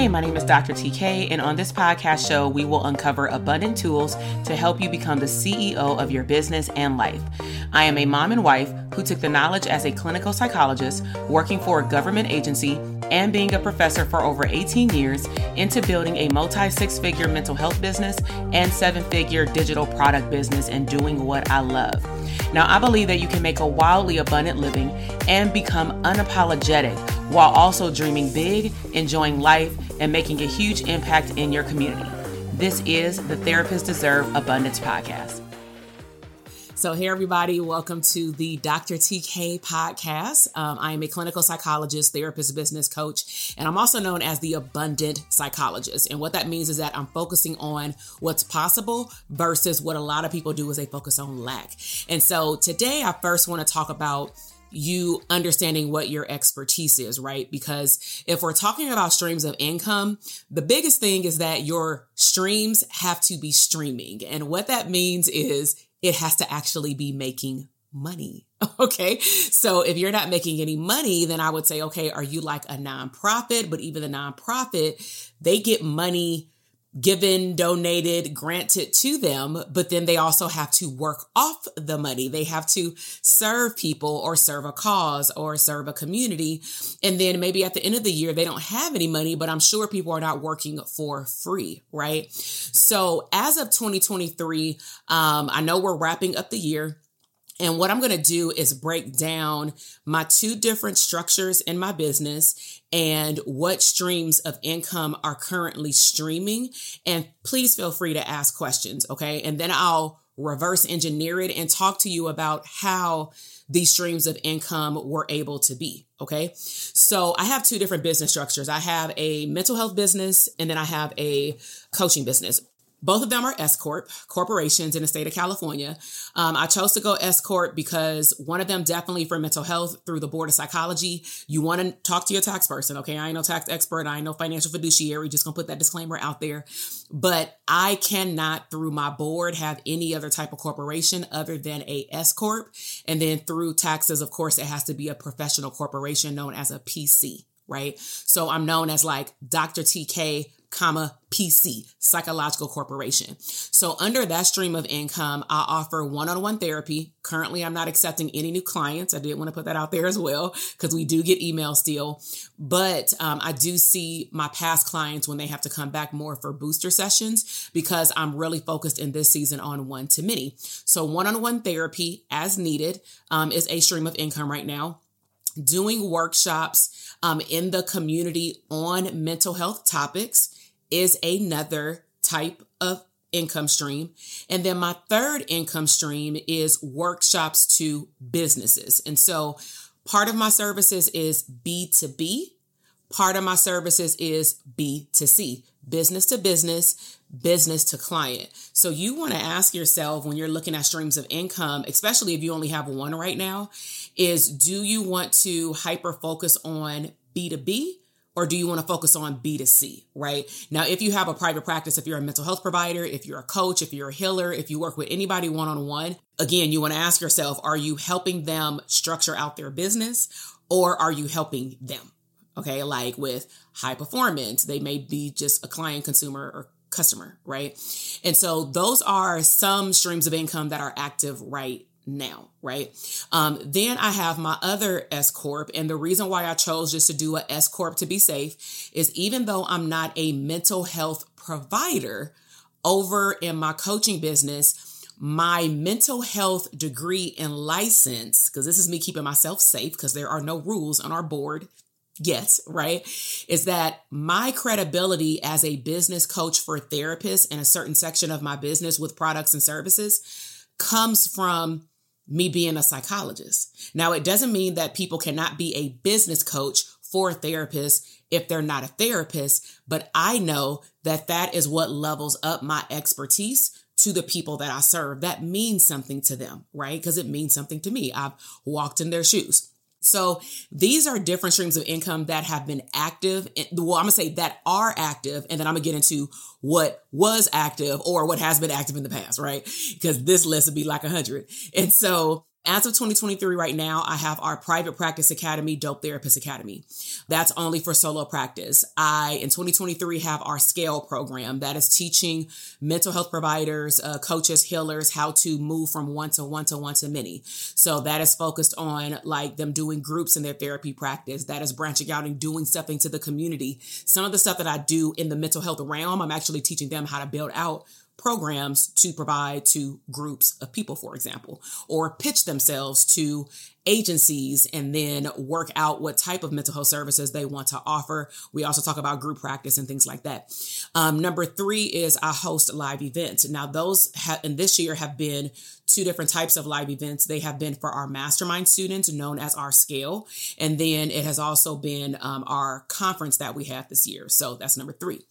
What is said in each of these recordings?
Hey, my name is Dr. TK, and on this podcast show, we will uncover abundant tools to help you become the CEO of your business and life. I am a mom and wife who took the knowledge as a clinical psychologist, working for a government agency, and being a professor for over 18 years into building a multi six figure mental health business and seven figure digital product business and doing what I love. Now, I believe that you can make a wildly abundant living and become unapologetic while also dreaming big, enjoying life, and making a huge impact in your community. This is the Therapists Deserve Abundance podcast. So, hey, everybody, welcome to the Dr. TK podcast. Um, I am a clinical psychologist, therapist, business coach, and I'm also known as the abundant psychologist. And what that means is that I'm focusing on what's possible versus what a lot of people do is they focus on lack. And so, today, I first want to talk about you understanding what your expertise is, right? Because if we're talking about streams of income, the biggest thing is that your streams have to be streaming. And what that means is it has to actually be making money. Okay. So if you're not making any money, then I would say, okay, are you like a nonprofit? But even the nonprofit, they get money given, donated, granted to them, but then they also have to work off the money. They have to serve people or serve a cause or serve a community. And then maybe at the end of the year, they don't have any money, but I'm sure people are not working for free, right? So as of 2023, um, I know we're wrapping up the year. And what I'm going to do is break down my two different structures in my business and what streams of income are currently streaming. And please feel free to ask questions. Okay. And then I'll reverse engineer it and talk to you about how these streams of income were able to be. Okay. So I have two different business structures. I have a mental health business and then I have a coaching business. Both of them are S Corp corporations in the state of California. Um, I chose to go S Corp because one of them definitely for mental health through the board of psychology. You want to talk to your tax person. Okay. I ain't no tax expert. I ain't no financial fiduciary. Just gonna put that disclaimer out there. But I cannot through my board have any other type of corporation other than a S Corp. And then through taxes, of course, it has to be a professional corporation known as a PC right? So I'm known as like Dr. TK comma PC, Psychological Corporation. So under that stream of income, I offer one-on-one therapy. Currently, I'm not accepting any new clients. I did want to put that out there as well because we do get email still, but um, I do see my past clients when they have to come back more for booster sessions because I'm really focused in this season on one to many. So one-on-one therapy as needed um, is a stream of income right now doing workshops um, in the community on mental health topics is another type of income stream. And then my third income stream is workshops to businesses. And so part of my services is B2B, part of my services is B2C, business to business, business to client. So you want to ask yourself when you're looking at streams of income, especially if you only have one right now, is do you want to hyper focus on B2B or do you want to focus on B2C, right? Now, if you have a private practice, if you're a mental health provider, if you're a coach, if you're a healer, if you work with anybody one on one, again, you want to ask yourself, are you helping them structure out their business or are you helping them? Okay. Like with high performance, they may be just a client, consumer, or customer, right? And so those are some streams of income that are active right now, right? Um, then I have my other S Corp. And the reason why I chose just to do a S Corp to be safe is even though I'm not a mental health provider over in my coaching business, my mental health degree and license, because this is me keeping myself safe because there are no rules on our board yet, right? Is that my credibility as a business coach for therapists in a certain section of my business with products and services comes from me being a psychologist. Now, it doesn't mean that people cannot be a business coach for therapists if they're not a therapist, but I know that that is what levels up my expertise to the people that I serve. That means something to them, right? Because it means something to me. I've walked in their shoes. So these are different streams of income that have been active. Well, I'm gonna say that are active, and then I'm gonna get into what was active or what has been active in the past, right? Because this list would be like a hundred. And so as of 2023, right now, I have our private practice academy, Dope Therapist Academy. That's only for solo practice. I, in 2023, have our scale program that is teaching mental health providers, uh, coaches, healers how to move from one to one to one to many. So that is focused on like them doing groups in their therapy practice. That is branching out and doing something to the community. Some of the stuff that I do in the mental health realm, I'm actually teaching them how to build out programs to provide to groups of people, for example, or pitch themselves to agencies and then work out what type of mental health services they want to offer. We also talk about group practice and things like that. Um, number three is I host live events. Now, those have, and this year have been two different types of live events. They have been for our mastermind students, known as our scale. And then it has also been um, our conference that we have this year. So that's number three.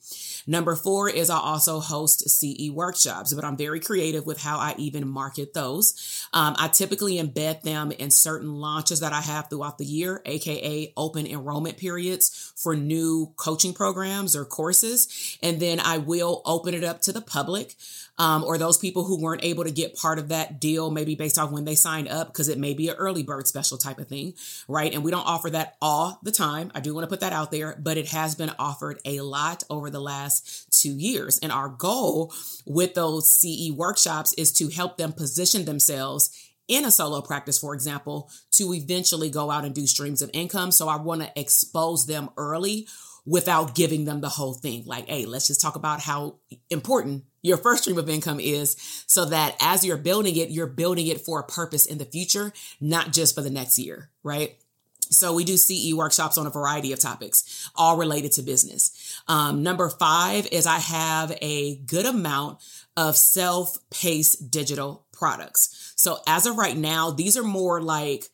Number four is I also host CE workshops, but I'm very creative with how I even market those. Um, I typically embed them in certain launches that I have throughout the year, aka open enrollment periods for new coaching programs or courses. And then I will open it up to the public um, or those people who weren't able to get part of that deal, maybe based off when they signed up, because it may be an early bird special type of thing, right? And we don't offer that all the time. I do want to put that out there, but it has been offered a lot over the last two years. And our goal with those CE workshops is to help them position themselves in a solo practice, for example, to eventually go out and do streams of income. So I want to expose them early without giving them the whole thing. Like, hey, let's just talk about how important your first stream of income is so that as you're building it, you're building it for a purpose in the future, not just for the next year, right? So we do CE workshops on a variety of topics, all related to business. Um, number five is I have a good amount of self-paced digital products. So as of right now, these are more like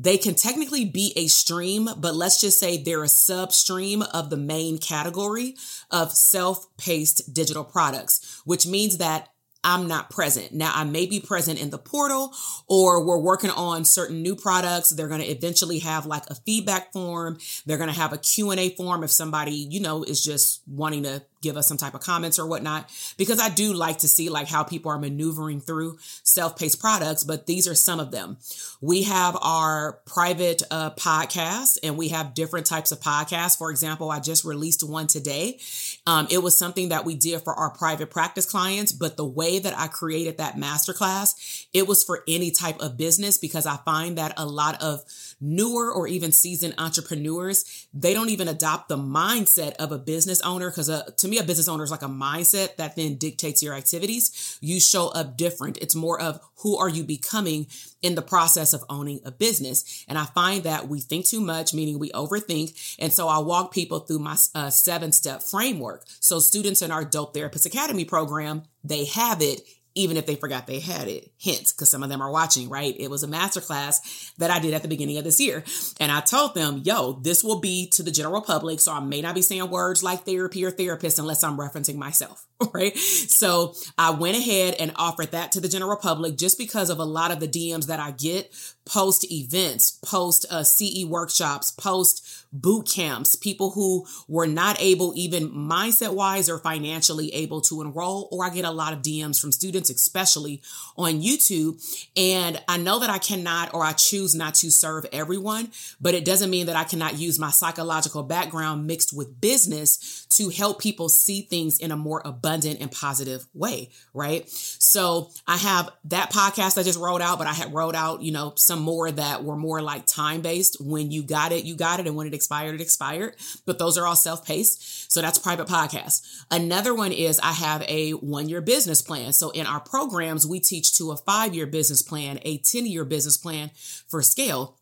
they can technically be a stream, but let's just say they're a substream of the main category of self paced digital products, which means that I'm not present. Now I may be present in the portal or we're working on certain new products. They're going to eventually have like a feedback form. They're going to have a Q&A form if somebody, you know, is just wanting to give us some type of comments or whatnot because I do like to see like how people are maneuvering through self-paced products but these are some of them. We have our private uh, podcasts and we have different types of podcasts. For example I just released one today. Um, it was something that we did for our private practice clients but the way that I created that masterclass it was for any type of business because I find that a lot of newer or even seasoned entrepreneurs they don't even adopt the mindset of a business owner because uh, to me, a business owner is like a mindset that then dictates your activities. You show up different. It's more of who are you becoming in the process of owning a business. And I find that we think too much, meaning we overthink. And so I walk people through my uh, seven step framework. So students in our Dope Therapist Academy program, they have it even if they forgot they had it. Hint, because some of them are watching, right? It was a masterclass that I did at the beginning of this year. And I told them, yo, this will be to the general public. So I may not be saying words like therapy or therapist unless I'm referencing myself, right? So I went ahead and offered that to the general public just because of a lot of the DMs that I get post events, post uh, CE workshops, post boot camps, people who were not able, even mindset wise or financially able to enroll. Or I get a lot of DMs from students, especially on YouTube. And I know that I cannot or I choose not to serve everyone, but it doesn't mean that I cannot use my psychological background mixed with business to help people see things in a more abundant and positive way. Right. So I have that podcast I just wrote out, but I had wrote out, you know, some more that were more like time based. When you got it, you got it. And when it expired, it expired. But those are all self paced. So that's private podcast. Another one is I have a one year business plan. So in our programs, we teach to a five year business plan, a 10 year business plan for scale.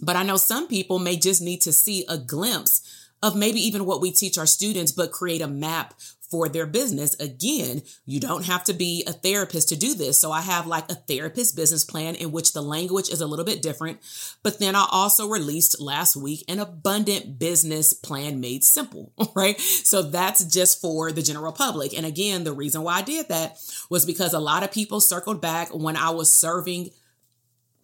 But I know some people may just need to see a glimpse of maybe even what we teach our students, but create a map for their business. Again, you don't have to be a therapist to do this. So I have like a therapist business plan in which the language is a little bit different. But then I also released last week an abundant business plan made simple, right? So that's just for the general public. And again, the reason why I did that was because a lot of people circled back when I was serving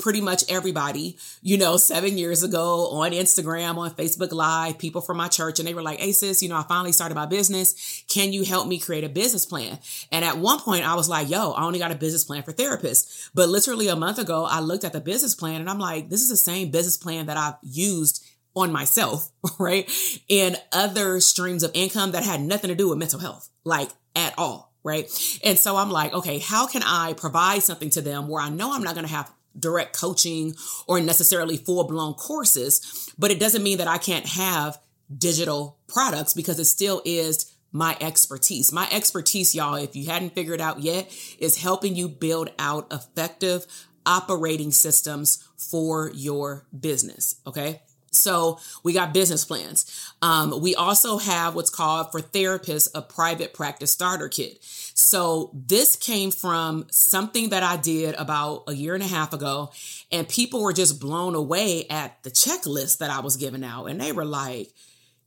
pretty much everybody, you know, seven years ago on Instagram, on Facebook Live, people from my church, and they were like, Hey, sis, you know, I finally started my business. Can you help me create a business plan? And at one point, I was like, Yo, I only got a business plan for therapists. But literally a month ago, I looked at the business plan and I'm like, This is the same business plan that I've used on myself, right? And other streams of income that had nothing to do with mental health, like at all right? And so I'm like, okay, how can I provide something to them where I know I'm not going to have direct coaching or necessarily full blown courses, but it doesn't mean that I can't have digital products because it still is my expertise. My expertise, y'all, if you hadn't figured out yet, is helping you build out effective operating systems for your business. Okay. So we got business plans. Um, we also have what's called for therapists a private practice starter kit. So this came from something that I did about a year and a half ago, and people were just blown away at the checklist that I was giving out, and they were like,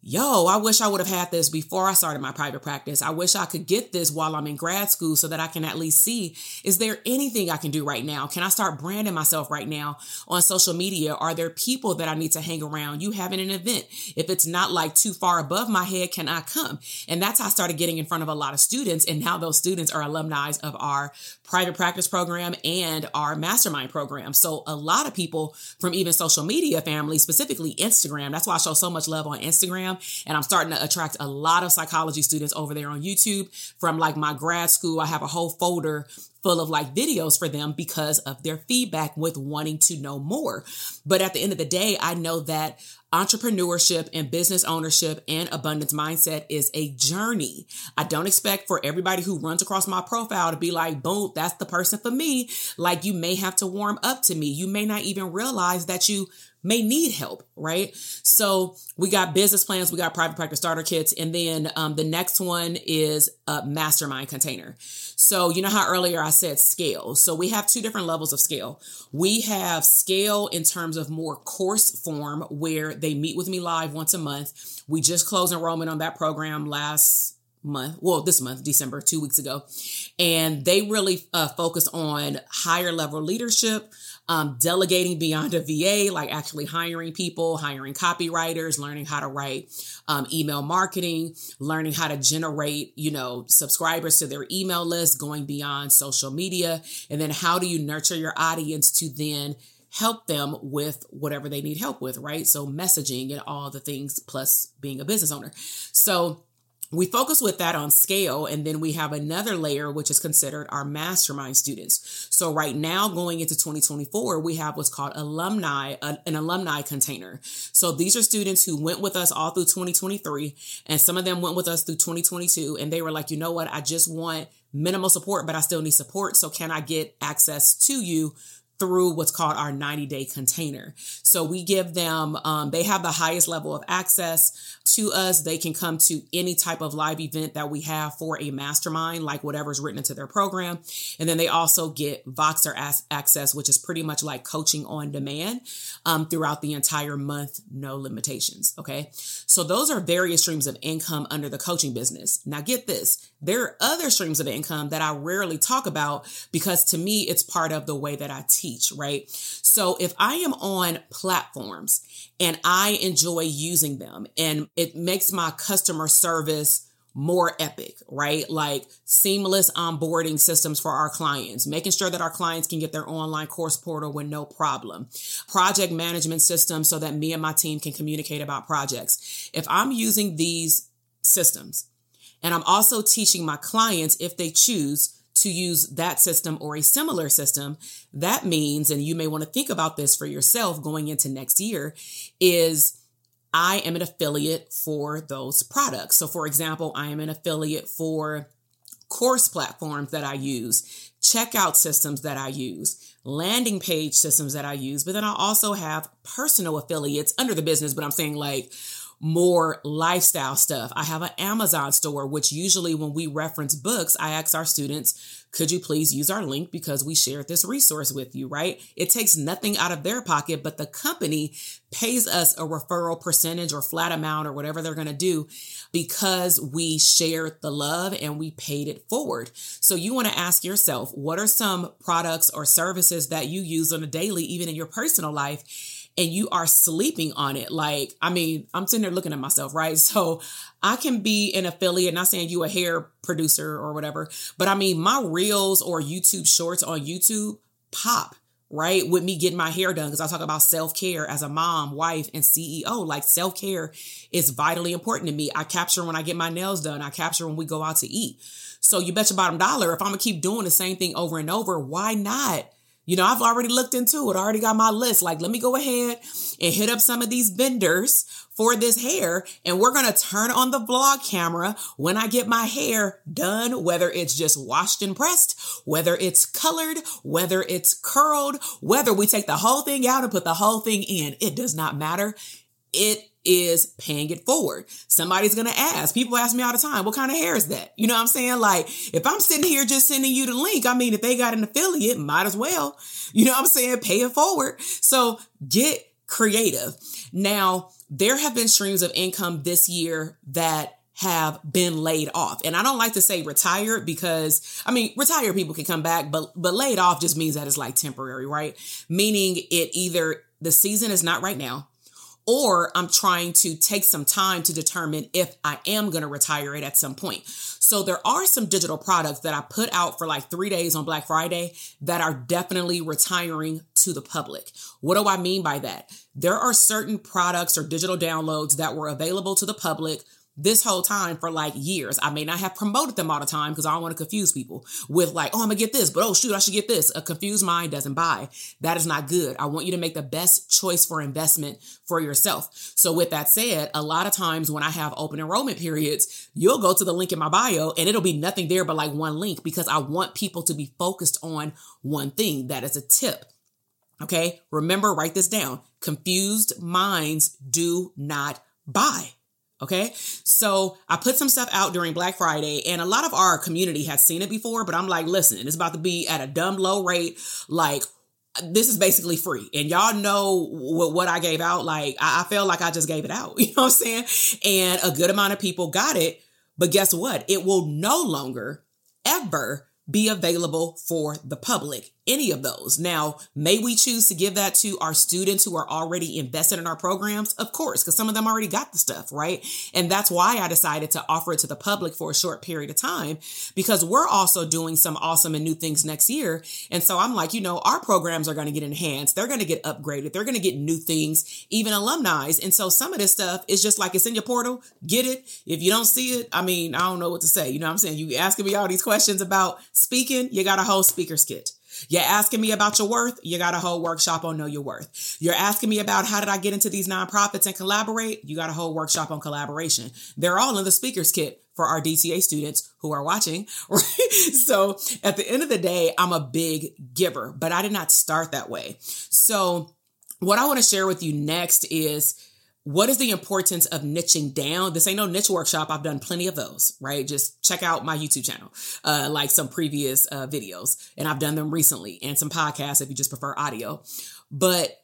yo, I wish I would have had this before I started my private practice. I wish I could get this while I'm in grad school so that I can at least see is there anything I can do right now? Can I start branding myself right now on social media? Are there people that I need to hang around? You having an event. If it's not like too far above my head, can I come? And that's how I started getting in front of a lot of students. And now those students are alumni of our private practice program and our mastermind program. So a lot of people from even social media families, specifically Instagram, that's why I show so much love on Instagram and I'm starting to attract a lot of psychology students over there on YouTube from like my grad school. I have a whole folder full of like videos for them because of their feedback with wanting to know more. But at the end of the day, I know that entrepreneurship and business ownership and abundance mindset is a journey. I don't expect for everybody who runs across my profile to be like, boom, that's the person for me. Like you may have to warm up to me. You may not even realize that you may need help, right? So we got business plans, we got private practice starter kits, and then um, the next one is a mastermind container. So you know how earlier I said scale. So we have two different levels of scale. We have scale in terms of more course form where they meet with me live once a month. We just closed enrollment on that program last month well this month december two weeks ago and they really uh, focus on higher level leadership um, delegating beyond a VA, like actually hiring people, hiring copywriters, learning how to write um, email marketing, learning how to generate, you know, subscribers to their email list, going beyond social media. And then how do you nurture your audience to then help them with whatever they need help with, right? So messaging and all the things plus being a business owner. So we focus with that on scale and then we have another layer which is considered our mastermind students. So right now going into 2024 we have what's called alumni uh, an alumni container. So these are students who went with us all through 2023 and some of them went with us through 2022 and they were like you know what? I just want minimal support but i still need support. So can i get access to you through what's called our 90 day container. So we give them, um, they have the highest level of access to us. They can come to any type of live event that we have for a mastermind, like whatever's written into their program. And then they also get Voxer access, which is pretty much like coaching on demand um, throughout the entire month, no limitations. Okay. So those are various streams of income under the coaching business. Now get this. There are other streams of income that I rarely talk about because to me, it's part of the way that I teach, right? So if I am on platforms and I enjoy using them and it makes my customer service more epic, right? Like seamless onboarding systems for our clients, making sure that our clients can get their online course portal with no problem, project management systems so that me and my team can communicate about projects. If I'm using these systems and I'm also teaching my clients, if they choose, to use that system or a similar system, that means, and you may want to think about this for yourself going into next year, is I am an affiliate for those products. So, for example, I am an affiliate for course platforms that I use, checkout systems that I use, landing page systems that I use, but then I also have personal affiliates under the business, but I'm saying like, more lifestyle stuff. I have an Amazon store, which usually when we reference books, I ask our students, could you please use our link because we shared this resource with you, right? It takes nothing out of their pocket, but the company pays us a referral percentage or flat amount or whatever they're going to do because we shared the love and we paid it forward. So you want to ask yourself, what are some products or services that you use on a daily, even in your personal life? And you are sleeping on it. Like, I mean, I'm sitting there looking at myself, right? So I can be an affiliate, not saying you a hair producer or whatever, but I mean, my reels or YouTube shorts on YouTube pop right? With me getting my hair done, because I talk about self care as a mom, wife, and CEO. Like self care is vitally important to me. I capture when I get my nails done, I capture when we go out to eat. So you bet your bottom dollar, if I'm gonna keep doing the same thing over and over, why not you know, I've already looked into it, I already got my list. Like, let me go ahead and hit up some of these vendors for this hair. And we're going to turn on the vlog camera when I get my hair done, whether it's just washed and pressed, whether it's colored, whether it's curled, whether we take the whole thing out and put the whole thing in. It does not matter. It is paying it forward. Somebody's going to ask. People ask me all the time, what kind of hair is that? You know what I'm saying? Like, if I'm sitting here just sending you the link, I mean, if they got an affiliate, might as well, you know what I'm saying? Pay it forward. So get creative. Now, there have been streams of income this year that have been laid off. And I don't like to say retired because I mean, retired people can come back, but but laid off just means that it's like temporary, right? Meaning it either the season is not right now or I'm trying to take some time to determine if I am going to retire it at some point. So there are some digital products that I put out for like three days on Black Friday that are definitely retiring to the public. What do I mean by that? There are certain products or digital downloads that were available to the public this whole time for like years. I may not have promoted them all the time because I don't want to confuse people with like, oh, I'm gonna get this, but oh shoot, I should get this. A confused mind doesn't buy. That is not good. I want you to make the best choice for investment for yourself. So with that said, a lot of times when I have open enrollment periods, you'll go to the link in my bio and it'll be nothing there but like one link because I want people to be focused on one thing. That is a tip. Okay. Remember, write this down. Confused minds do not buy. Okay. So I put some stuff out during Black Friday and a lot of our community has seen it before, but I'm like, listen, it's about to be at a dumb low rate. Like, this is basically free. And y'all know what, what I gave out. Like, I, I felt like I just gave it out. You know what I'm saying? And a good amount of people got it. But guess what? It will no longer ever be available for the public any of those. Now, may we choose to give that to our students who are already invested in our programs? Of course, because some of them already got the stuff, right? And that's why I decided to offer it to the public for a short period of time because we're also doing some awesome and new things next year. And so I'm like, you know, our programs are going to get enhanced. They're going to get upgraded. They're going to get new things, even alumni. And so some of this stuff is just like it's in your portal. Get it. If you don't see it, I mean, I don't know what to say. You know what I'm saying? You asking me all these questions about speaking, you got a whole speaker's kit. You're asking me about your worth. You got a whole workshop on know your worth. You're asking me about how did I get into these nonprofits and collaborate. You got a whole workshop on collaboration. They're all in the speaker's kit for our DTA students who are watching, right? So at the end of the day, I'm a big giver, but I did not start that way. So what I want to share with you next is what is the importance of niching down? This ain't no niche workshop. I've done plenty of those, right? Just check out my YouTube channel, uh, like some previous uh, videos, and I've done them recently, and some podcasts if you just prefer audio. But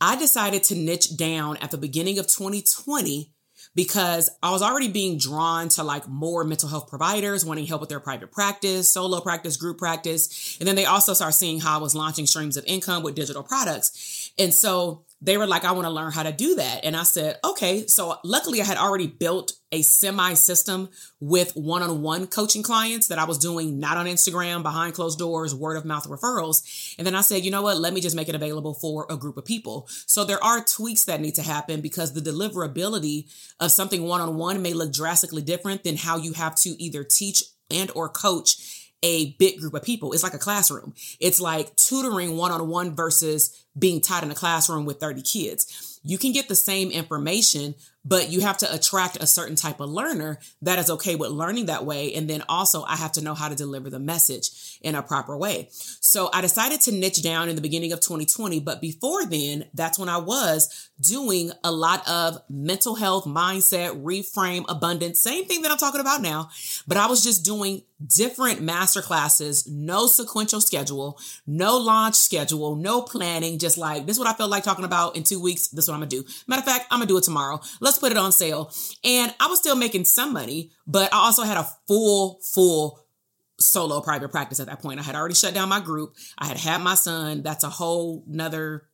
I decided to niche down at the beginning of 2020 because I was already being drawn to like more mental health providers wanting help with their private practice, solo practice, group practice. And then they also start seeing how I was launching streams of income with digital products. And so they were like, I want to learn how to do that. And I said, okay. So luckily I had already built a semi system with one on one coaching clients that I was doing not on Instagram, behind closed doors, word of mouth referrals. And then I said, you know what? Let me just make it available for a group of people. So there are tweaks that need to happen because the deliverability of something one on one may look drastically different than how you have to either teach and or coach a big group of people. It's like a classroom. It's like tutoring one on one versus being taught in a classroom with 30 kids. You can get the same information, but you have to attract a certain type of learner that is okay with learning that way. And then also, I have to know how to deliver the message in a proper way. So I decided to niche down in the beginning of 2020. But before then, that's when I was doing a lot of mental health, mindset, reframe, abundance, same thing that I'm talking about now. But I was just doing different master classes, no sequential schedule, no launch schedule, no planning, just like this is what I felt like talking about in two weeks. This is what I'm gonna do. Matter of fact, I'm gonna do it tomorrow. Let's put it on sale. And I was still making some money, but I also had a full, full solo private practice at that point. I had already shut down my group. I had had my son. That's a whole nother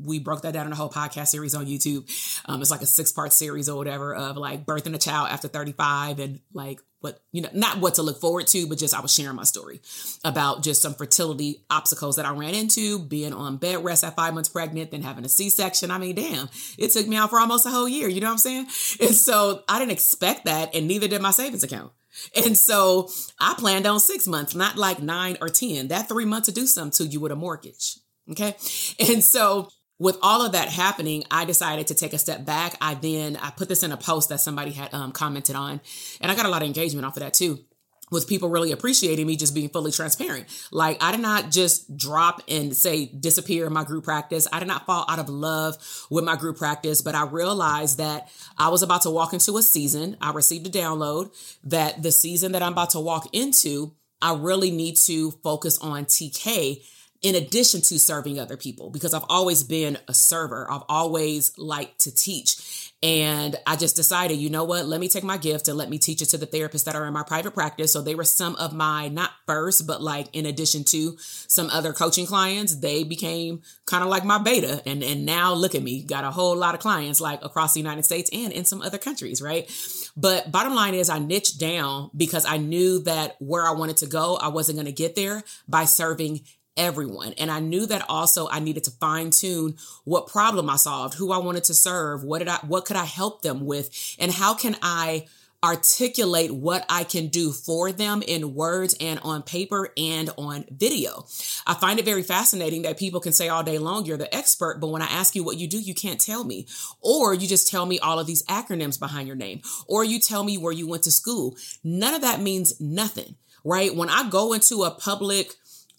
we broke that down in a whole podcast series on YouTube. Um, it's like a six part series or whatever of like birthing a child after 35 and like what, you know, not what to look forward to, but just I was sharing my story about just some fertility obstacles that I ran into, being on bed rest at five months pregnant, then having a C section. I mean, damn, it took me out for almost a whole year. You know what I'm saying? And so I didn't expect that, and neither did my savings account. And so I planned on six months, not like nine or 10. That three months to do something to you with a mortgage. Okay. And so with all of that happening, I decided to take a step back. I then I put this in a post that somebody had um, commented on, and I got a lot of engagement off of that too. With people really appreciating me just being fully transparent. Like, I did not just drop and say disappear in my group practice. I did not fall out of love with my group practice, but I realized that I was about to walk into a season. I received a download that the season that I'm about to walk into, I really need to focus on TK in addition to serving other people because I've always been a server. I've always liked to teach. And I just decided, you know what? Let me take my gift and let me teach it to the therapists that are in my private practice. So they were some of my, not first, but like in addition to some other coaching clients, they became kind of like my beta. And, and now look at me, got a whole lot of clients like across the United States and in some other countries, right? But bottom line is I niched down because I knew that where I wanted to go, I wasn't going to get there by serving everyone. And I knew that also I needed to fine tune what problem I solved, who I wanted to serve, what did I, what could I help them with, and how can I articulate what I can do for them in words and on paper and on video. I find it very fascinating that people can say all day long, you're the expert, but when I ask you what you do, you can't tell me. Or you just tell me all of these acronyms behind your name, or you tell me where you went to school. None of that means nothing, right? When I go into a public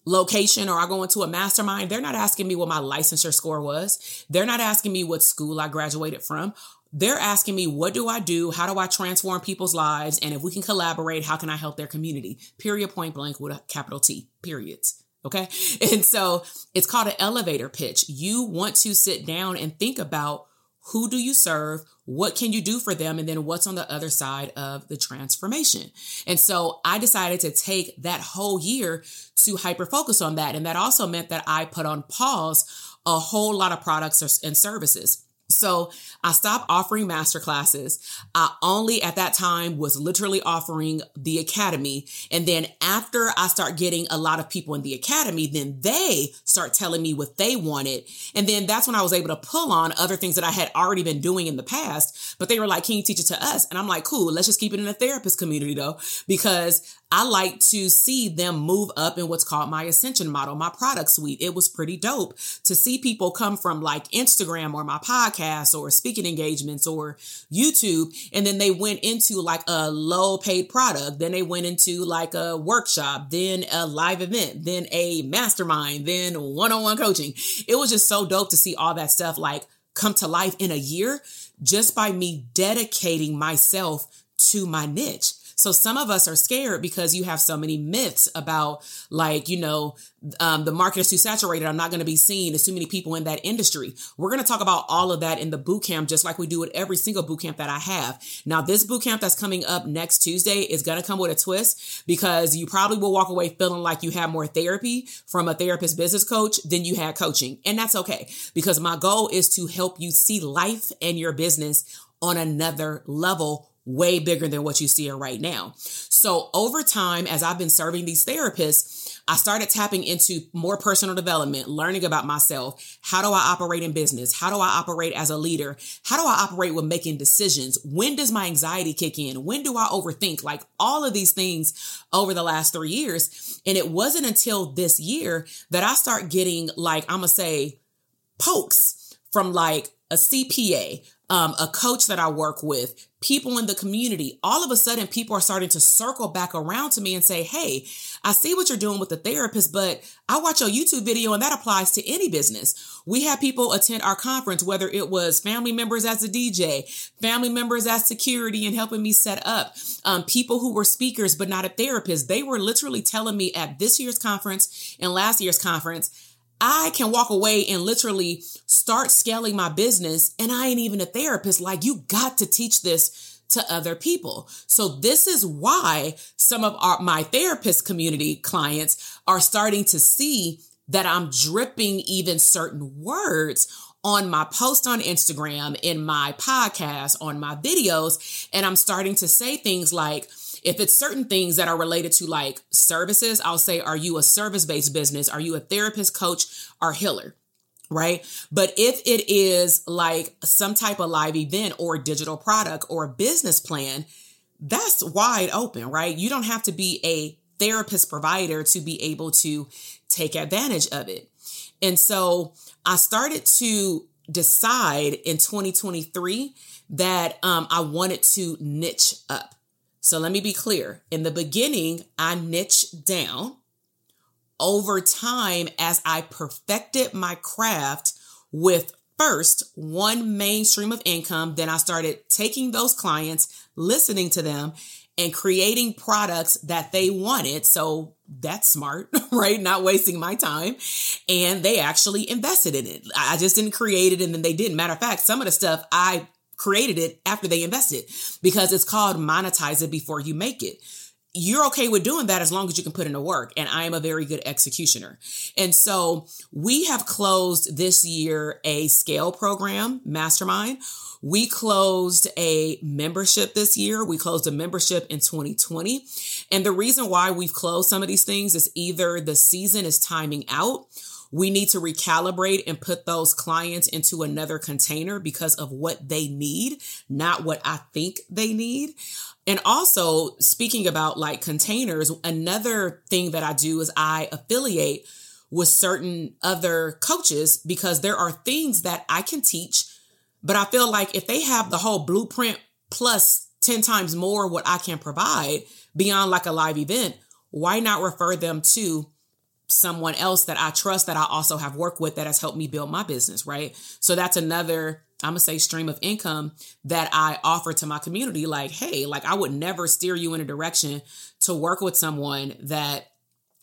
location or I go into a mastermind, they're not asking me what my licensure score was. They're not asking me what school I graduated from. They're asking me, what do I do? How do I transform people's lives? And if we can collaborate, how can I help their community? Period, point blank with a capital T, periods. Okay. And so it's called an elevator pitch. You want to sit down and think about who do you serve? What can you do for them? And then what's on the other side of the transformation? And so I decided to take that whole year to hyper focus on that. And that also meant that I put on pause a whole lot of products and services. So I stopped offering master classes. I only at that time was literally offering the academy. And then after I start getting a lot of people in the academy, then they start telling me what they wanted. And then that's when I was able to pull on other things that I had already been doing in the past. But they were like, can you teach it to us? And I'm like, cool, let's just keep it in the therapist community though, because I like to see them move up in what's called my ascension model, my product suite. It was pretty dope to see people come from like Instagram or my podcast or speaking engagements or YouTube. And then they went into like a low paid product. Then they went into like a workshop, then a live event, then a mastermind, then one on one coaching. It was just so dope to see all that stuff like come to life in a year just by me dedicating myself to my niche. So some of us are scared because you have so many myths about like, you know, um, the market is too saturated. I'm not going to be seen. There's too many people in that industry. We're going to talk about all of that in the boot camp, just like we do at every single boot camp that I have. Now, this boot camp that's coming up next Tuesday is going to come with a twist because you probably will walk away feeling like you have more therapy from a therapist business coach than you had coaching. And that's okay because my goal is to help you see life and your business on another level way bigger than what you see right now. So over time, as I've been serving these therapists, I started tapping into more personal development, learning about myself. How do I operate in business? How do I operate as a leader? How do I operate with making decisions? When does my anxiety kick in? When do I overthink? Like all of these things over the last three years. And it wasn't until this year that I start getting like, I'm to say pokes from like a CPA, um, a coach that I work with, people in the community, all of a sudden people are starting to circle back around to me and say, Hey, I see what you're doing with the therapist, but I watch your YouTube video and that applies to any business. We had people attend our conference, whether it was family members as a DJ, family members as security and helping me set up, um, people who were speakers, but not a therapist. They were literally telling me at this year's conference and last year's conference, I can walk away and literally start scaling my business and I ain't even a therapist. Like you got to teach this to other people. So this is why some of our, my therapist community clients are starting to see that I'm dripping even certain words on my post on Instagram, in my podcast, on my videos. And I'm starting to say things like, if it's certain things that are related to like services, I'll say, are you a service based business? Are you a therapist, coach, or healer? Right. But if it is like some type of live event or digital product or a business plan, that's wide open, right? You don't have to be a therapist provider to be able to take advantage of it. And so I started to decide in 2023 that um, I wanted to niche up. So let me be clear. In the beginning, I niched down. Over time, as I perfected my craft with first one main stream of income, then I started taking those clients, listening to them, and creating products that they wanted. So that's smart, right? Not wasting my time. And they actually invested in it. I just didn't create it and then they didn't. Matter of fact, some of the stuff I created it after they invested because it's called monetize it before you make it. You're okay with doing that as long as you can put in the work. And I am a very good executioner. And so we have closed this year a scale program, mastermind. We closed a membership this year. We closed a membership in 2020. And the reason why we've closed some of these things is either the season is timing out we need to recalibrate and put those clients into another container because of what they need, not what I think they need. And also, speaking about like containers, another thing that I do is I affiliate with certain other coaches because there are things that I can teach, but I feel like if they have the whole blueprint plus 10 times more what I can provide beyond like a live event, why not refer them to someone else that I trust that I also have worked with that has helped me build my business, right? So that's another, I'm gonna say stream of income that I offer to my community. Like, hey, like I would never steer you in a direction to work with someone that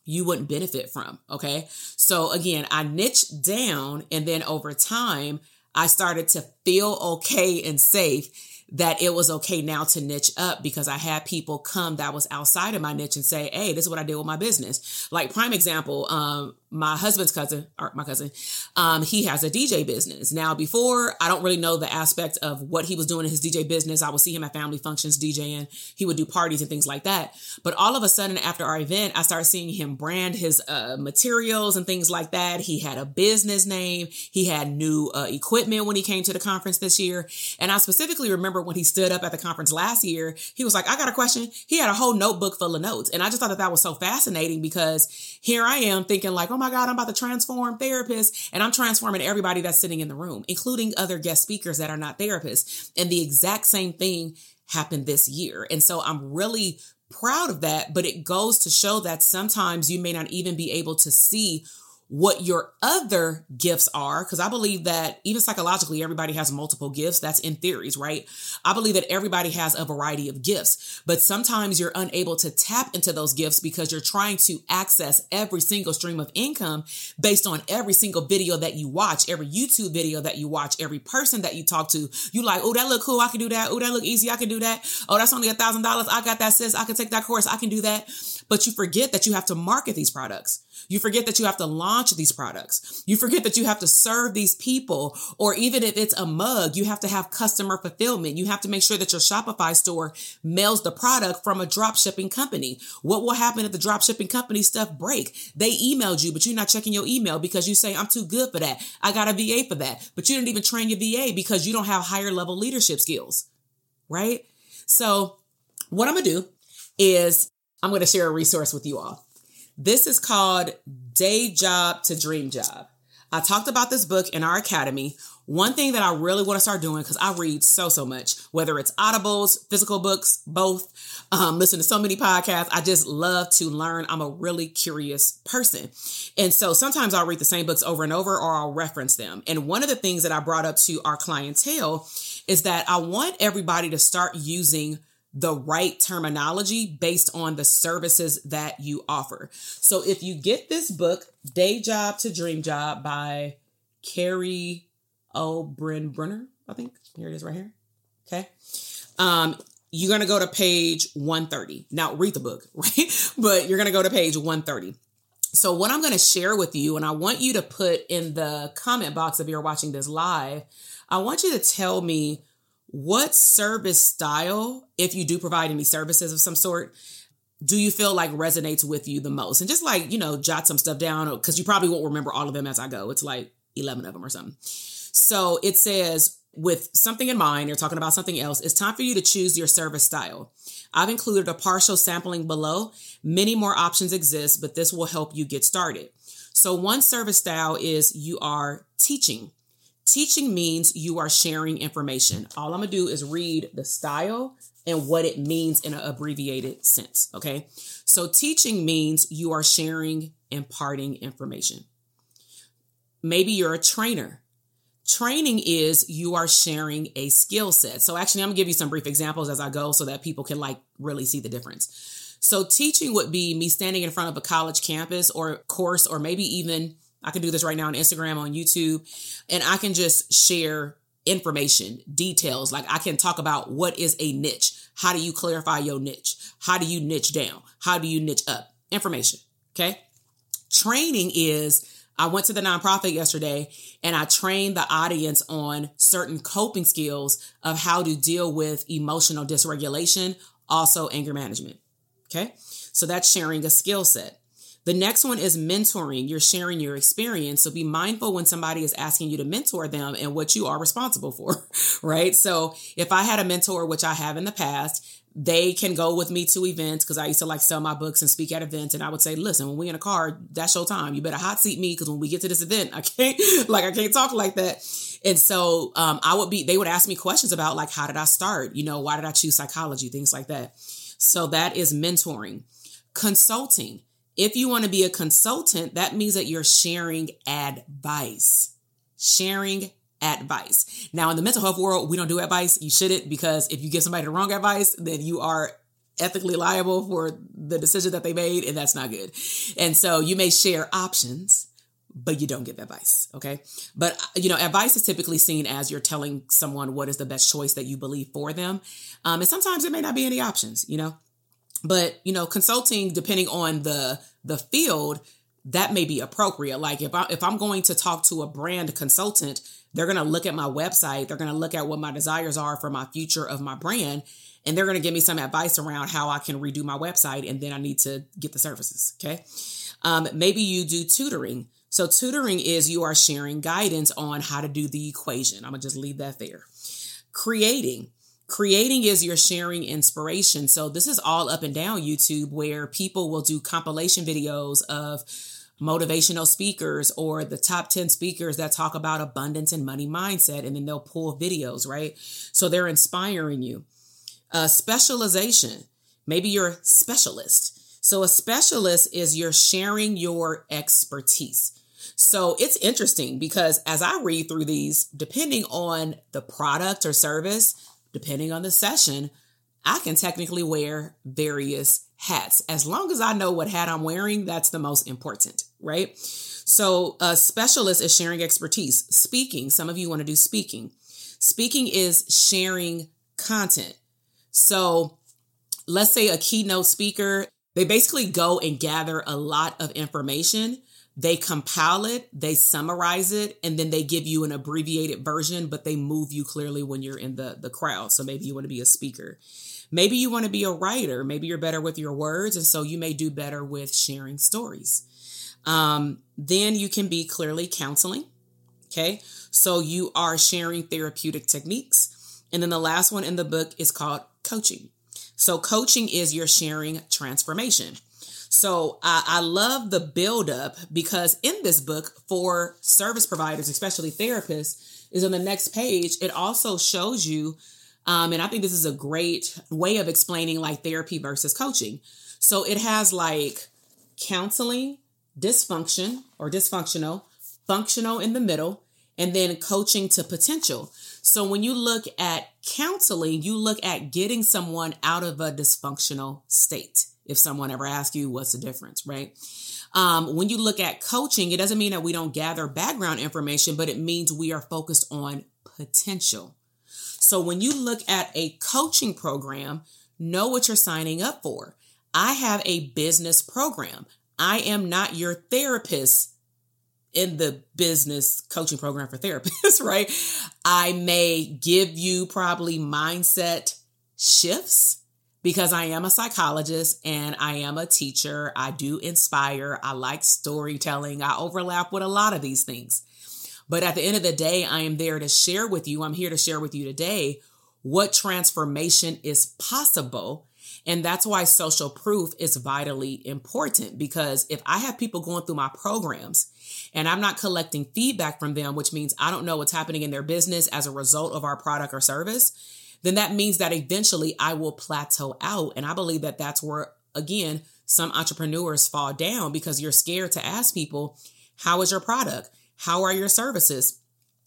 you wouldn't benefit from. Okay. So again, I niche down and then over time, I started to feel okay and safe that it was okay now to niche up because I had people come that was outside of my niche and say, Hey, this is what I did with my business. Like prime example, um, my husband's cousin, or my cousin, um, he has a DJ business. Now, before, I don't really know the aspect of what he was doing in his DJ business. I would see him at family functions DJing. He would do parties and things like that. But all of a sudden, after our event, I started seeing him brand his uh, materials and things like that. He had a business name. He had new uh, equipment when he came to the conference this year. And I specifically remember when he stood up at the conference last year, he was like, I got a question. He had a whole notebook full of notes. And I just thought that that was so fascinating because here I am thinking like, oh my my God, I'm about to transform therapists. And I'm transforming everybody that's sitting in the room, including other guest speakers that are not therapists. And the exact same thing happened this year. And so I'm really proud of that, but it goes to show that sometimes you may not even be able to see what your other gifts are because i believe that even psychologically everybody has multiple gifts. That's in theories right? I believe that everybody has a variety of gifts but sometimes you're unable to tap into those gifts because you're trying to access every single stream of income based on every single video that you watch every youtube video that you watch every person that you talk to. You like oh that look cool i can do that. Oh that look easy i can do that. Oh that's only a thousand dollars. I got that sis. I can take that course. I can do that but you forget that you have to market these products you forget that you have to launch these products. You forget that you have to serve these people, or even if it's a mug, you have to have customer fulfillment. You have to make sure that your Shopify store mails the product from a drop shipping company. What will happen if the drop shipping company stuff break? They emailed you, but you're not checking your email because you say, I'm too good for that. I got a VA for that. But you didn't even train your VA because you don't have higher level leadership skills, right? So what I'm going to do is I'm going to share a resource with you all. This is called Day Job to Dream Job. I talked about this book in our academy. One thing that I really want to start doing, because I read so, so much, whether it's audibles, physical books, both, um, listen to so many podcasts. I just love to learn. I'm a really curious person. And so sometimes I'll read the same books over and over or I'll reference them. And one of the things that I brought up to our clientele is that I want everybody to start using the right terminology based on the services that you offer. So if you get this book, Day Job to Dream Job by Carrie O'Brien-Brunner, I think. Here it is right here. Okay. Um, you're going to go to page 130. Now, read the book, right? But you're going to go to page 130. So, what I'm going to share with you, and I want you to put in the comment box if you're watching this live, I want you to tell me what service style, if you do provide any services of some sort, do you feel like resonates with you the most? And just like, you know, jot some stuff down because you probably won't remember all of them as I go. It's like 11 of them or something. So it says, with something in mind, you're talking about something else, it's time for you to choose your service style. I've included a partial sampling below. Many more options exist, but this will help you get started. So, one service style is you are teaching. Teaching means you are sharing information. All I'm gonna do is read the style and what it means in an abbreviated sense. Okay. So teaching means you are sharing, imparting information. Maybe you're a trainer. Training is you are sharing a skill set. So actually, I'm gonna give you some brief examples as I go so that people can like really see the difference. So teaching would be me standing in front of a college campus or course, or maybe even I can do this right now on Instagram, on YouTube, and I can just share information, details. Like I can talk about what is a niche. How do you clarify your niche? How do you niche down? How do you niche up? Information. Okay. Training is I went to the nonprofit yesterday and I trained the audience on certain coping skills of how to deal with emotional dysregulation, also anger management. Okay. So that's sharing a skill set. The next one is mentoring. You're sharing your experience. So be mindful when somebody is asking you to mentor them and what you are responsible for, right? So if I had a mentor, which I have in the past, they can go with me to events because I used to like sell my books and speak at events. And I would say, listen, when we in a car, that's your time. You better hot seat me because when we get to this event, I can't like I can't talk like that. And so um, I would be, they would ask me questions about like how did I start? You know, why did I choose psychology? Things like that. So that is mentoring. Consulting. If you want to be a consultant, that means that you're sharing advice. Sharing advice. Now, in the mental health world, we don't do advice. You shouldn't because if you give somebody the wrong advice, then you are ethically liable for the decision that they made, and that's not good. And so you may share options, but you don't give advice. Okay. But, you know, advice is typically seen as you're telling someone what is the best choice that you believe for them. Um, and sometimes there may not be any options, you know. But, you know, consulting depending on the the field, that may be appropriate. Like if I if I'm going to talk to a brand consultant, they're going to look at my website, they're going to look at what my desires are for my future of my brand, and they're going to give me some advice around how I can redo my website and then I need to get the services, okay? Um, maybe you do tutoring. So tutoring is you are sharing guidance on how to do the equation. I'm going to just leave that there. Creating creating is you're sharing inspiration. So this is all up and down YouTube where people will do compilation videos of motivational speakers or the top 10 speakers that talk about abundance and money mindset, and then they'll pull videos, right? So they're inspiring you. Uh, specialization, maybe you're a specialist. So a specialist is you're sharing your expertise. So it's interesting because as I read through these, depending on the product or service, depending on the session, I can technically wear various hats. As long as I know what hat I'm wearing, that's the most important, right? So, a specialist is sharing expertise. Speaking, some of you want to do speaking. Speaking is sharing content. So, let's say a keynote speaker, they basically go and gather a lot of information. They compile it, they summarize it, and then they give you an abbreviated version, but they move you clearly when you're in the, the crowd. So maybe you want to be a speaker. Maybe you want to be a writer. Maybe you're better with your words. And so you may do better with sharing stories. Um, then you can be clearly counseling. Okay. So you are sharing therapeutic techniques. And then the last one in the book is called coaching. So coaching is your sharing transformation. So I, I love the buildup because in this book for service providers, especially therapists, is on the next page. It also shows you um, and I think this is a great way of explaining like therapy versus coaching. So it has like counseling, dysfunction or dysfunctional, functional in the middle, and then coaching to potential. So when you look at counseling, you look at getting someone out of a dysfunctional state. If someone ever asks you what's the difference, right? Um, when you look at coaching, it doesn't mean that we don't gather background information, but it means we are focused on potential. So when you look at a coaching program, know what you're signing up for. I have a business program. I am not your therapist in the business coaching program for therapists, right? I may give you probably mindset shifts because I am a psychologist and I am a teacher. I do inspire. I like storytelling. I overlap with a lot of these things. But at the end of the day, I am there to share with you. I'm here to share with you today what transformation is possible. And that's why social proof is vitally important because if I have people going through my programs and I'm not collecting feedback from them, which means I don't know what's happening in their business as a result of our product or service, then that means that eventually I will plateau out. And I believe that that's where, again, some entrepreneurs fall down because you're scared to ask people, how is your product? How are your services?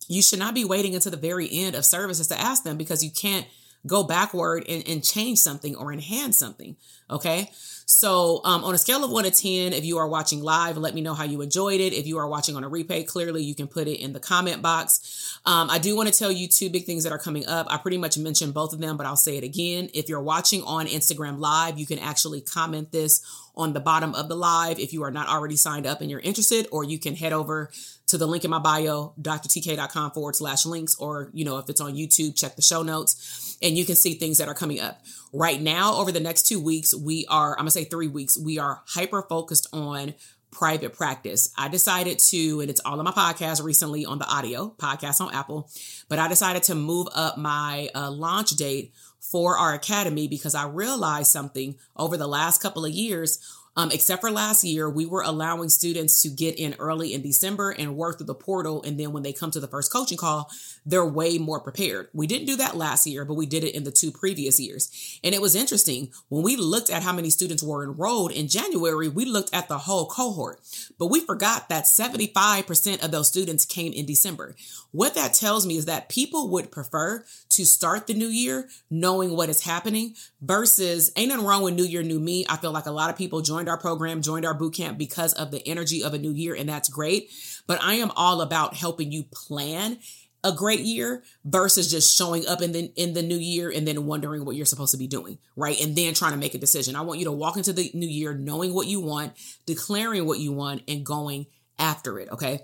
You should not be waiting until the very end of services to ask them because you can't go backward and, and change something or enhance something. Okay. So, um, on a scale of one to 10, if you are watching live, let me know how you enjoyed it. If you are watching on a replay, clearly you can put it in the comment box. Um, I do want to tell you two big things that are coming up. I pretty much mentioned both of them, but I'll say it again. If you're watching on Instagram live, you can actually comment this on the bottom of the live if you are not already signed up and you're interested, or you can head over to the link in my bio, drtk.com forward slash links, or, you know, if it's on YouTube, check the show notes and you can see things that are coming up. Right now, over the next two weeks, we are, I'm gonna say three weeks, we are hyper focused on private practice. I decided to, and it's all on my podcast recently on the audio podcast on Apple, but I decided to move up my uh, launch date for our academy because I realized something over the last couple of years um, except for last year, we were allowing students to get in early in December and work through the portal. And then when they come to the first coaching call, they're way more prepared. We didn't do that last year, but we did it in the two previous years. And it was interesting. When we looked at how many students were enrolled in January, we looked at the whole cohort, but we forgot that 75% of those students came in December. What that tells me is that people would prefer to start the new year knowing what is happening versus ain't nothing wrong with new year, new me. I feel like a lot of people joined our program, joined our boot camp because of the energy of a new year, and that's great. But I am all about helping you plan a great year versus just showing up in the in the new year and then wondering what you're supposed to be doing, right? And then trying to make a decision. I want you to walk into the new year knowing what you want, declaring what you want and going after it, okay?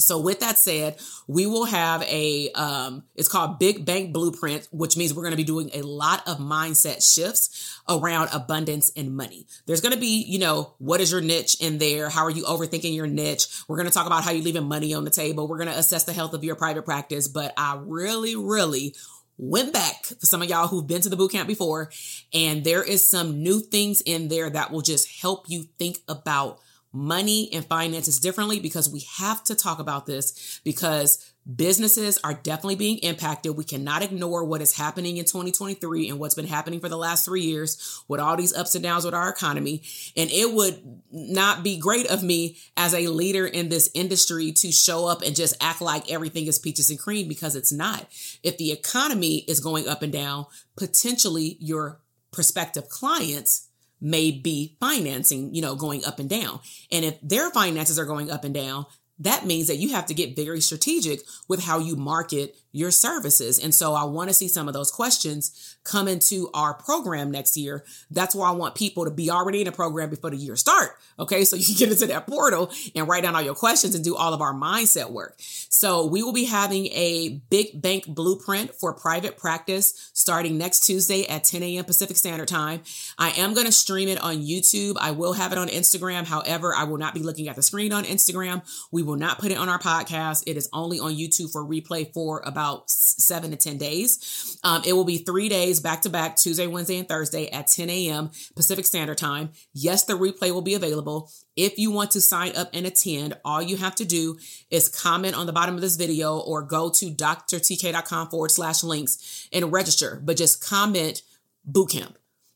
So with that said, we will have a um it's called Big Bank Blueprint, which means we're going to be doing a lot of mindset shifts around abundance and money. There's going to be, you know, what is your niche in there? How are you overthinking your niche? We're going to talk about how you're leaving money on the table. We're going to assess the health of your private practice, but I really really went back for some of y'all who've been to the boot camp before and there is some new things in there that will just help you think about money and finances differently because we have to talk about this because businesses are definitely being impacted. We cannot ignore what is happening in 2023 and what's been happening for the last three years with all these ups and downs with our economy. And it would not be great of me as a leader in this industry to show up and just act like everything is peaches and cream because it's not. If the economy is going up and down, potentially your prospective clients may be financing, you know, going up and down. And if their finances are going up and down, that means that you have to get very strategic with how you market your services. And so I want to see some of those questions come into our program next year. That's why I want people to be already in a program before the year start. Okay. So you get into that portal and write down all your questions and do all of our mindset work. So we will be having a big bank blueprint for private practice starting next Tuesday at 10 a.m. Pacific Standard Time. I am going to stream it on YouTube. I will have it on Instagram. However, I will not be looking at the screen on Instagram. We will not put it on our podcast. It is only on YouTube for replay for about about seven to 10 days. Um, it will be three days back to back, Tuesday, Wednesday, and Thursday at 10 a.m. Pacific Standard Time. Yes, the replay will be available. If you want to sign up and attend, all you have to do is comment on the bottom of this video or go to drtk.com forward slash links and register, but just comment bootcamp.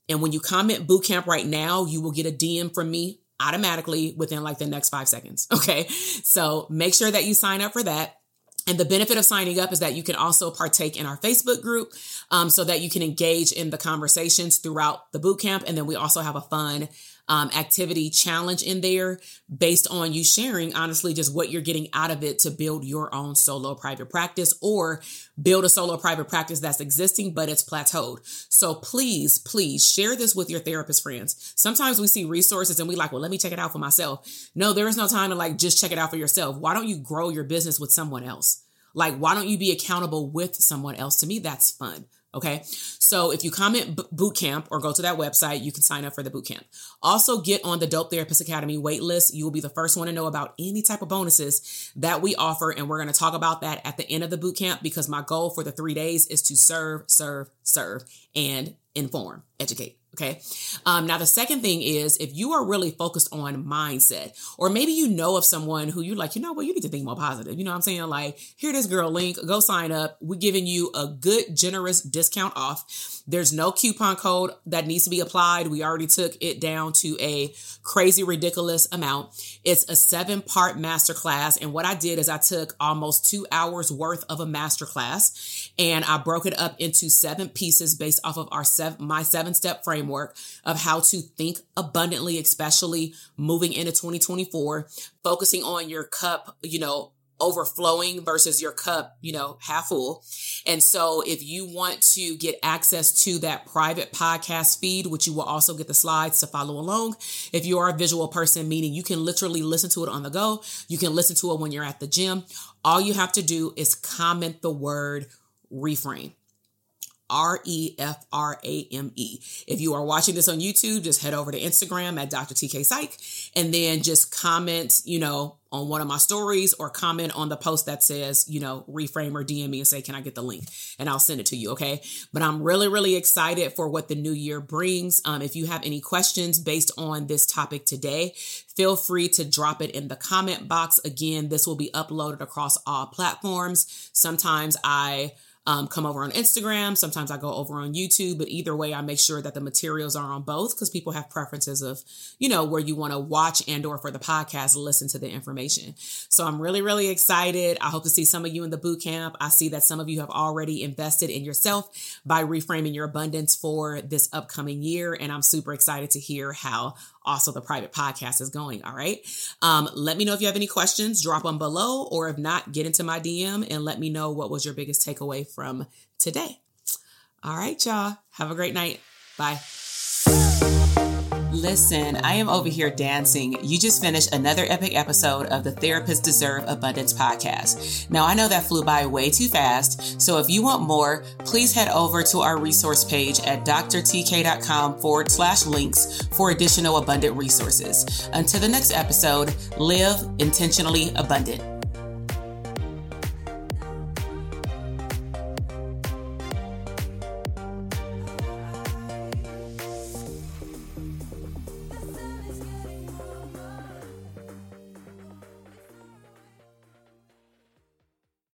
And when you comment bootcamp right now, you will get a DM from me automatically within like the next five seconds. Okay. So make sure that you sign up for that. And the benefit of signing up is that you can also partake in our Facebook group um, so that you can engage in the conversations throughout the boot camp. And then we also have a fun um, activity challenge in there based on you sharing, honestly, just what you're getting out of it to build your own solo private practice or build a solo private practice that's existing, but it's plateaued. So please, please share this with your therapist friends. Sometimes we see resources and we like, well, let me check it out for myself. No, there is no time to like just check it out for yourself. Why don't you grow your business with someone else? Like, why don't you be accountable with someone else? To me, that's fun. Okay. So if you comment boot camp or go to that website, you can sign up for the boot camp. Also get on the Dope Therapist Academy waitlist. You will be the first one to know about any type of bonuses that we offer. And we're going to talk about that at the end of the boot camp because my goal for the three days is to serve, serve, serve and inform, educate. Okay. Um, now, the second thing is if you are really focused on mindset, or maybe you know of someone who you're like, you know what, you need to think more positive. You know what I'm saying? Like, here this girl link, go sign up. We're giving you a good, generous discount off. There's no coupon code that needs to be applied. We already took it down to a crazy, ridiculous amount. It's a seven part masterclass. And what I did is I took almost two hours worth of a masterclass and I broke it up into seven pieces based off of our seven, my seven step framework Mm-hmm. framework of how to think abundantly, especially moving into 2024, focusing on your cup, you know, overflowing versus your cup, you know, half full. And so if you want to get access to that private podcast feed, which you will also get the slides to follow along, if you are a visual person, meaning you can literally listen to it on the go, you can listen to it when you're at the gym. All you have to do is comment the word reframe. R E F R A M E. If you are watching this on YouTube, just head over to Instagram at Dr. TK Psych and then just comment, you know, on one of my stories or comment on the post that says, you know, reframe or DM me and say, can I get the link? And I'll send it to you. Okay. But I'm really, really excited for what the new year brings. Um, if you have any questions based on this topic today, feel free to drop it in the comment box. Again, this will be uploaded across all platforms. Sometimes I um, come over on Instagram. Sometimes I go over on YouTube, but either way, I make sure that the materials are on both because people have preferences of, you know, where you want to watch and or for the podcast, listen to the information. So I'm really, really excited. I hope to see some of you in the boot camp. I see that some of you have already invested in yourself by reframing your abundance for this upcoming year. And I'm super excited to hear how also the private podcast is going. All right. Um, let me know if you have any questions, drop them below, or if not, get into my DM and let me know what was your biggest takeaway from today. All right, y'all. Have a great night. Bye. Listen, I am over here dancing. You just finished another epic episode of the Therapists Deserve Abundance podcast. Now, I know that flew by way too fast, so if you want more, please head over to our resource page at drtk.com forward slash links for additional abundant resources. Until the next episode, live intentionally abundant.